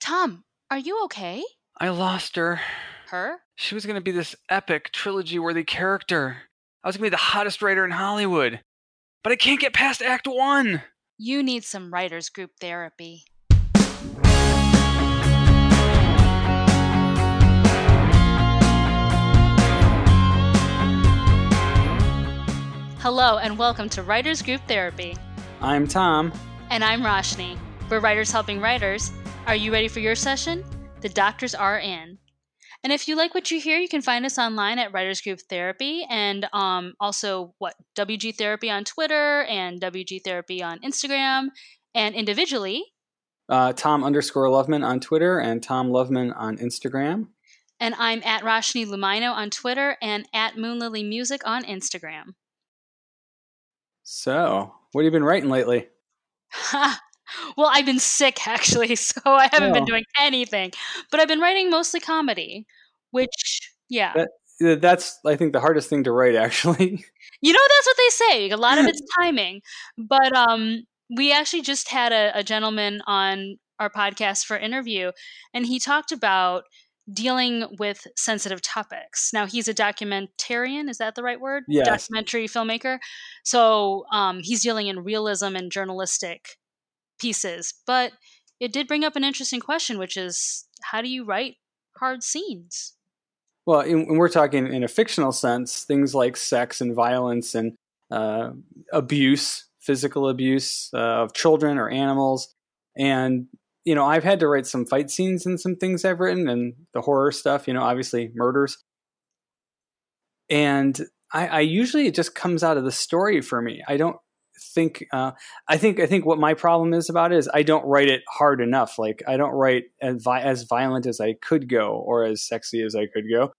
Tom, are you okay? I lost her. Her? She was going to be this epic, trilogy worthy character. I was going to be the hottest writer in Hollywood. But I can't get past Act One. You need some writers group therapy. Hello, and welcome to Writers Group Therapy. I'm Tom. And I'm Roshni. We're writers helping writers. Are you ready for your session? The doctors are in. And if you like what you hear, you can find us online at Writers Group Therapy and um, also what WG Therapy on Twitter and WG Therapy on Instagram and individually. Uh, Tom underscore Loveman on Twitter and Tom Loveman on Instagram. And I'm at Roshni Lumino on Twitter and at Moonlily Music on Instagram. So, what have you been writing lately? well, I've been sick actually, so I haven't oh. been doing anything. But I've been writing mostly comedy, which yeah. That, that's I think the hardest thing to write actually. You know that's what they say. A lot of it's timing. But um we actually just had a, a gentleman on our podcast for interview and he talked about dealing with sensitive topics. Now he's a documentarian, is that the right word? Yes. Documentary filmmaker. So um, he's dealing in realism and journalistic pieces. But it did bring up an interesting question, which is how do you write hard scenes? Well, in, we're talking in a fictional sense, things like sex and violence and uh, abuse, physical abuse uh, of children or animals. And you know, I've had to write some fight scenes and some things I've written and the horror stuff, you know, obviously murders. And I, I usually it just comes out of the story for me. I don't think uh, I think I think what my problem is about it is I don't write it hard enough. Like I don't write as, as violent as I could go or as sexy as I could go.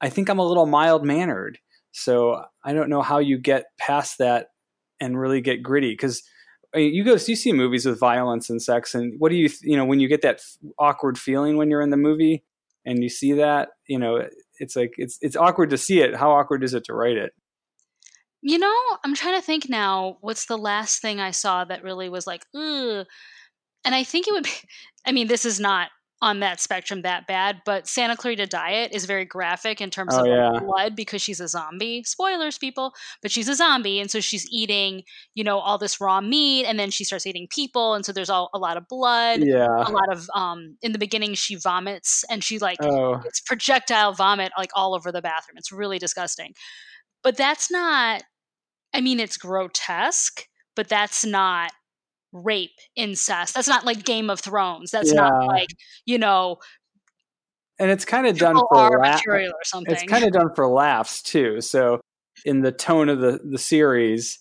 I think I'm a little mild mannered, so I don't know how you get past that and really get gritty because you go you see movies with violence and sex and what do you you know when you get that awkward feeling when you're in the movie and you see that you know it's like it's it's awkward to see it how awkward is it to write it you know i'm trying to think now what's the last thing i saw that really was like ugh and i think it would be i mean this is not on that spectrum that bad, but Santa Clarita Diet is very graphic in terms oh, of yeah. blood because she's a zombie. Spoilers, people, but she's a zombie, and so she's eating, you know, all this raw meat, and then she starts eating people, and so there's all, a lot of blood. Yeah, a lot of um. In the beginning, she vomits, and she like oh. it's projectile vomit like all over the bathroom. It's really disgusting, but that's not. I mean, it's grotesque, but that's not rape, incest. That's not like Game of Thrones. That's yeah. not like, you know, and it's kind of done for la- material or something. It's kind of done for laughs too. So in the tone of the the series,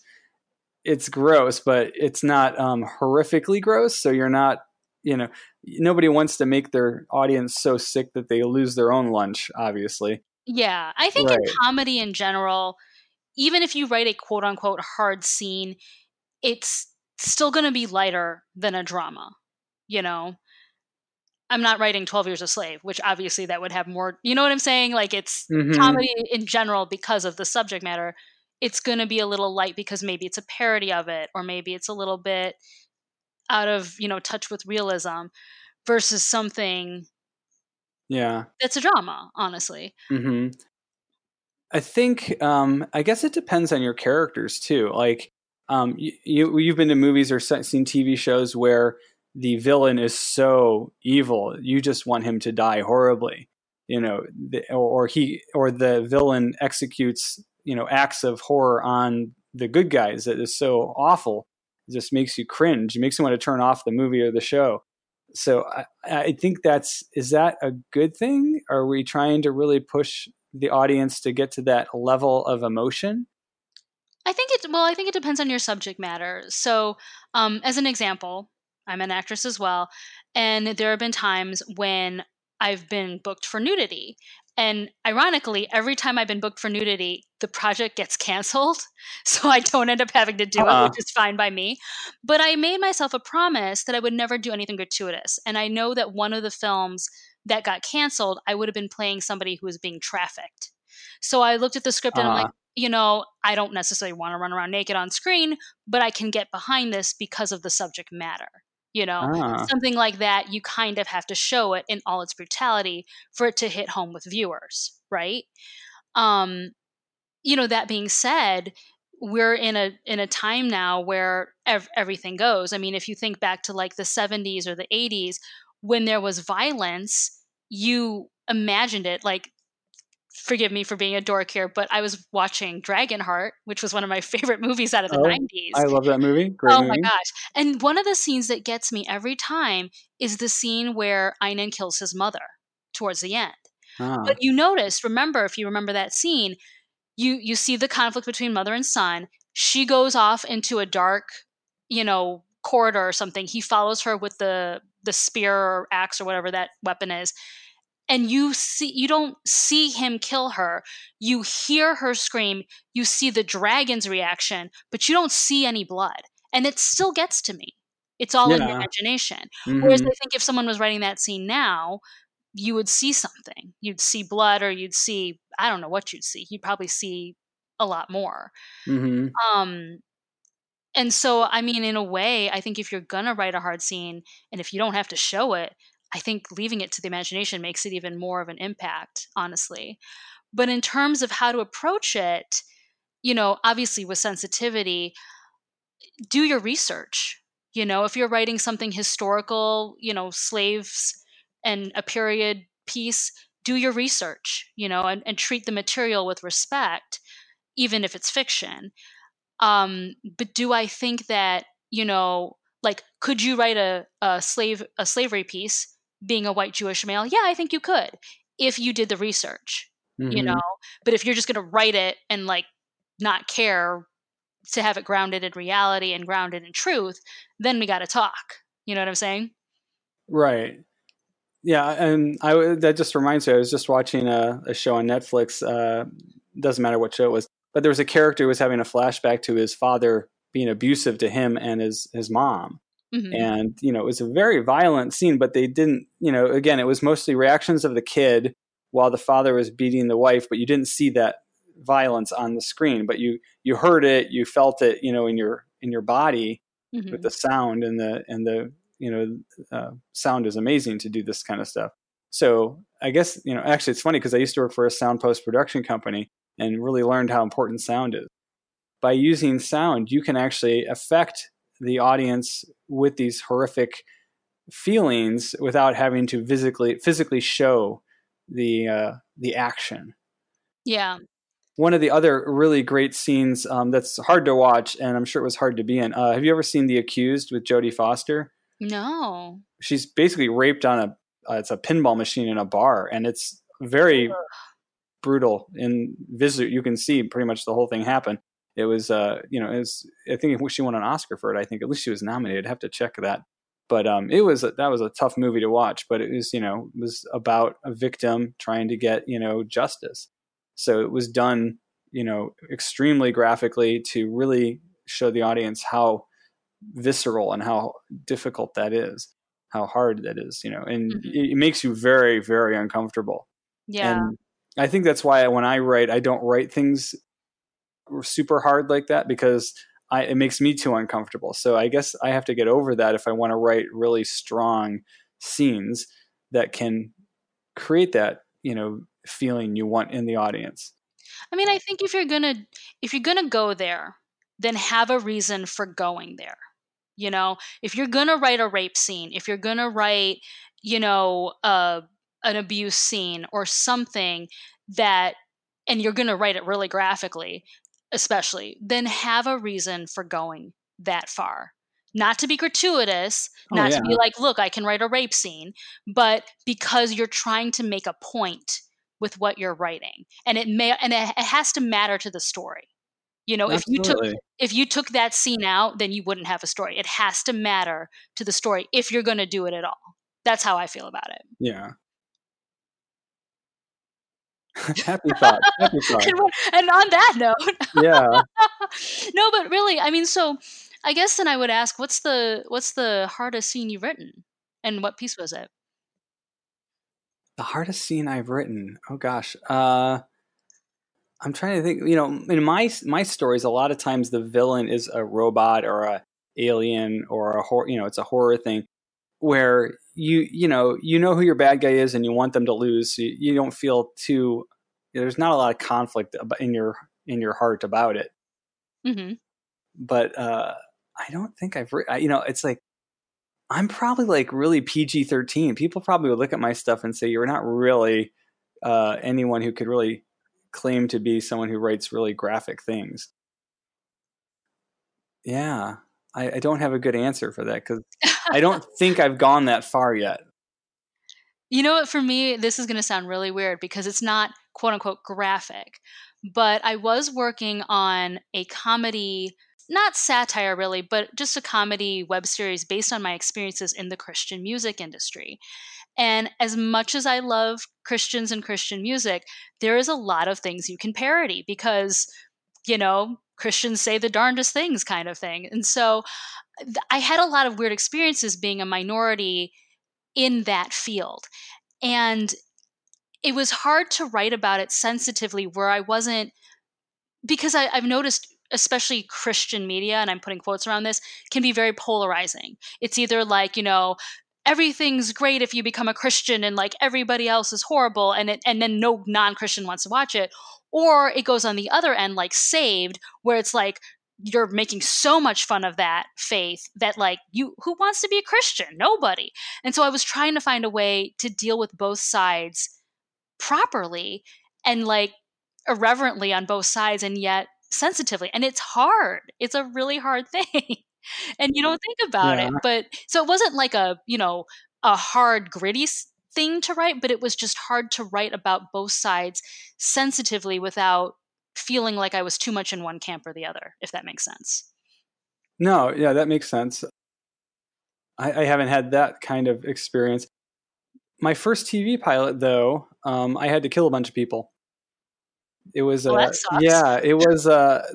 it's gross, but it's not um, horrifically gross. So you're not, you know, nobody wants to make their audience so sick that they lose their own lunch. Obviously. Yeah, I think right. in comedy in general, even if you write a quote unquote hard scene, it's still going to be lighter than a drama, you know? I'm not writing 12 Years a Slave, which obviously that would have more, you know what I'm saying? Like it's mm-hmm. comedy in general because of the subject matter. It's going to be a little light because maybe it's a parody of it, or maybe it's a little bit out of, you know, touch with realism versus something yeah that's a drama honestly mm-hmm. I think um i guess it depends on your characters too like um, you, you've been to movies or seen TV shows where the villain is so evil, you just want him to die horribly, you know, or he or the villain executes you know acts of horror on the good guys that is so awful, it just makes you cringe. It makes you want to turn off the movie or the show. So I, I think that's is that a good thing? Are we trying to really push the audience to get to that level of emotion? I think it well, I think it depends on your subject matter. So, um, as an example, I'm an actress as well, and there have been times when I've been booked for nudity. And ironically, every time I've been booked for nudity, the project gets canceled. So I don't end up having to do uh-huh. it, which is fine by me. But I made myself a promise that I would never do anything gratuitous. And I know that one of the films that got canceled, I would have been playing somebody who was being trafficked. So I looked at the script and uh-huh. I'm like, you know, I don't necessarily want to run around naked on screen, but I can get behind this because of the subject matter. You know, Ah. something like that, you kind of have to show it in all its brutality for it to hit home with viewers, right? Um, you know, that being said, we're in a in a time now where ev- everything goes. I mean, if you think back to like the 70s or the 80s when there was violence, you imagined it like forgive me for being a dork here, but I was watching Dragonheart, which was one of my favorite movies out of the Oh, 90s. I love that movie. Great oh movie. my gosh. And one of the scenes that gets me every time is the scene where Einon kills his mother towards the end. Ah. But you notice, remember, if you remember that scene, you you see the conflict between mother and son. She goes off into a dark, you know, corridor or something. He follows her with the the spear or axe or whatever that weapon is. And you see you don't see him kill her. You hear her scream, you see the dragon's reaction, but you don't see any blood. And it still gets to me. It's all in your Yeah. imagination. Whereas Mhm. I think if someone was writing that scene now, you would see something. You'd see blood or you'd see I don't know what you'd see. You'd probably see a lot more. Mhm. Um and so I mean in a way, I think if you're going to write a hard scene and if you don't have to show it, I think leaving it to the imagination makes it even more of an impact, honestly. But in terms of how to approach it, you know, obviously with sensitivity, do your research. You know, if you're writing something historical, you know, slaves and a period piece, do your research, you know, and, and treat the material with respect, even if it's fiction. Um, but do I think that, you know, like could you write a, a slave a slavery piece being a white Jewish male? Yeah, I think you could if you did the research, you Mhm. know. But if you're just gonna write it and like not care to have it grounded in reality and grounded in truth, then we got to talk. You know what I'm saying? Right. Yeah, and I that just reminds me. I was just watching a, a show on Netflix. Uh, doesn't matter what show it was, but there was a character who was having a flashback to his father being abusive to him and his his mom, Mhm. and you know it was a very violent scene. But they didn't, you know, again, it was mostly reactions of the kid while the father was beating the wife, but you didn't see that violence on the screen. But you you heard it, you felt it, you know, in your in your body Mhm. with the sound and the and the you know uh, sound is amazing to do this kind of stuff so i guess you know actually it's funny because i used to work for a sound post production company and really learned how important sound is by using sound you can actually affect the audience with these horrific feelings without having to physically physically show the uh, the action Yeah. one of the other really great scenes um, that's hard to watch and i'm sure it was hard to be in uh, have you ever seen the accused with jodie foster No. she's basically raped on a uh, it's a pinball machine in a bar and it's very brutal and visit. you can see pretty much the whole thing happen it was uh you know it was i think she won an oscar for it i think at least she was nominated I'd have to check that but um it was a, that was a tough movie to watch but it was you know it was about a victim trying to get you know justice so it was done you know extremely graphically to really show the audience how visceral and how difficult that is how hard that is you know and Mhm. it, it makes you very very uncomfortable Yeah. and i think that's why when i write i don't write things super hard like that because I, it makes me too uncomfortable so i guess i have to get over that if i want to write really strong scenes that can create that you know feeling you want in the audience I mean, I think if you're gonna if you're gonna go there, then have a reason for going there. You know, if you're gonna write a rape scene, if you're gonna write, you know, uh, an abuse scene or something that, and you're gonna write it really graphically, especially, then have a reason for going that far. Not to be gratuitous, Oh, not yeah. to be like, look, I can write a rape scene, but because you're trying to make a point with what you're writing and it may and it, it has to matter to the story. You know if you took if you took that scene out then you wouldn't have a story. It has to matter to the story if you're going to do it at all. That's how i feel about it. Yeah happy thought happy thought and, and on that note yeah no but really i mean so i guess then i would ask what's the what's the hardest scene you've written and what piece was it The hardest scene I've written. Oh gosh. Uh I'm trying to think, you know, in my my stories a lot of times the villain is a robot or a Alien or a horror, you know, it's a horror thing where you you know you know who your bad guy is and you want them to lose. So you, don't feel too. There's not a lot of conflict in your in your heart about it. Mm-hmm. But uh, I don't think I've. Re- you know, it's like I'm probably like really PG 13. People probably would look at my stuff and say you're not really uh, anyone who could really claim to be someone who writes really graphic things. Yeah, I, I don't have a good answer for that because I don't think I've gone that far yet. You know what? For me, this is going to sound really weird because it's not quote unquote graphic, but I was working on a comedy, not satire really, but just a comedy web series based on my experiences in the Christian music industry. And as much as I love Christians and Christian music, there is a lot of things you can parody because, you know, Christians say the darndest things kind of thing. And so I had a lot of weird experiences being a minority in that field. And it was hard to write about it sensitively where I wasn't, because I, I've noticed especially Christian media, and I'm putting quotes around this, can be very polarizing. It's either like, you know, everything's great if you become a Christian and like everybody else is horrible and it, and then no non-Christian wants to watch it. Or it goes on the other end like saved where it's like you're making so much fun of that faith that like you who wants to be a christian? Nobody. And so i was trying to find a way to deal with both sides properly and like irreverently on both sides and yet sensitively. And it's hard. It's a really hard thing and you don't think about yeah. it but so it wasn't like a you know a hard gritty thing to write, but it was just hard to write about both sides sensitively without feeling like I was too much in one camp or the other, if that makes sense. No, yeah, that makes sense. I, I haven't had that kind of experience. My first TV pilot, though, um, I had to kill a bunch of people. It was, well, uh, yeah, it was, uh,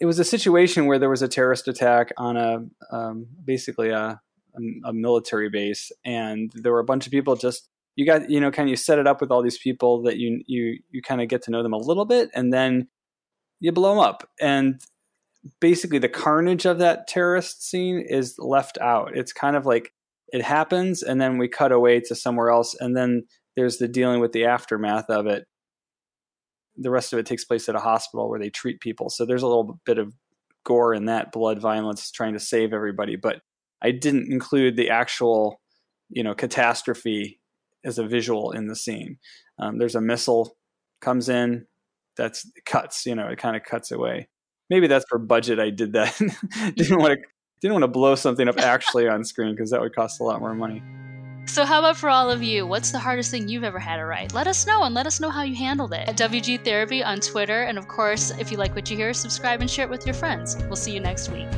it was a situation where there was a terrorist attack on a, um, basically a, a, a military base, and there were a bunch of people just you got you know kind of you set it up with all these people that you you you kind of get to know them a little bit and then you blow them up. And basically the carnage of that terrorist scene is left out. It's kind of like it happens and then we cut away to somewhere else and then there's the dealing with the aftermath of it the rest of it takes place at a hospital where they treat people so there's a little bit of gore in that blood violence trying to save everybody but I didn't include the actual, you know, catastrophe as a visual in the scene. Um, there's a missile comes in, that's cuts. You know, it kind of cuts away. Maybe that's for budget. I did that. didn't want to didn't want to blow something up actually on screen because that would cost a lot more money. So, how about for all of you? What's the hardest thing you've ever had to write? Let us know and let us know how you handled it. At WG Therapy on Twitter. And of course, if you like what you hear, subscribe and share it with your friends. We'll see you next week.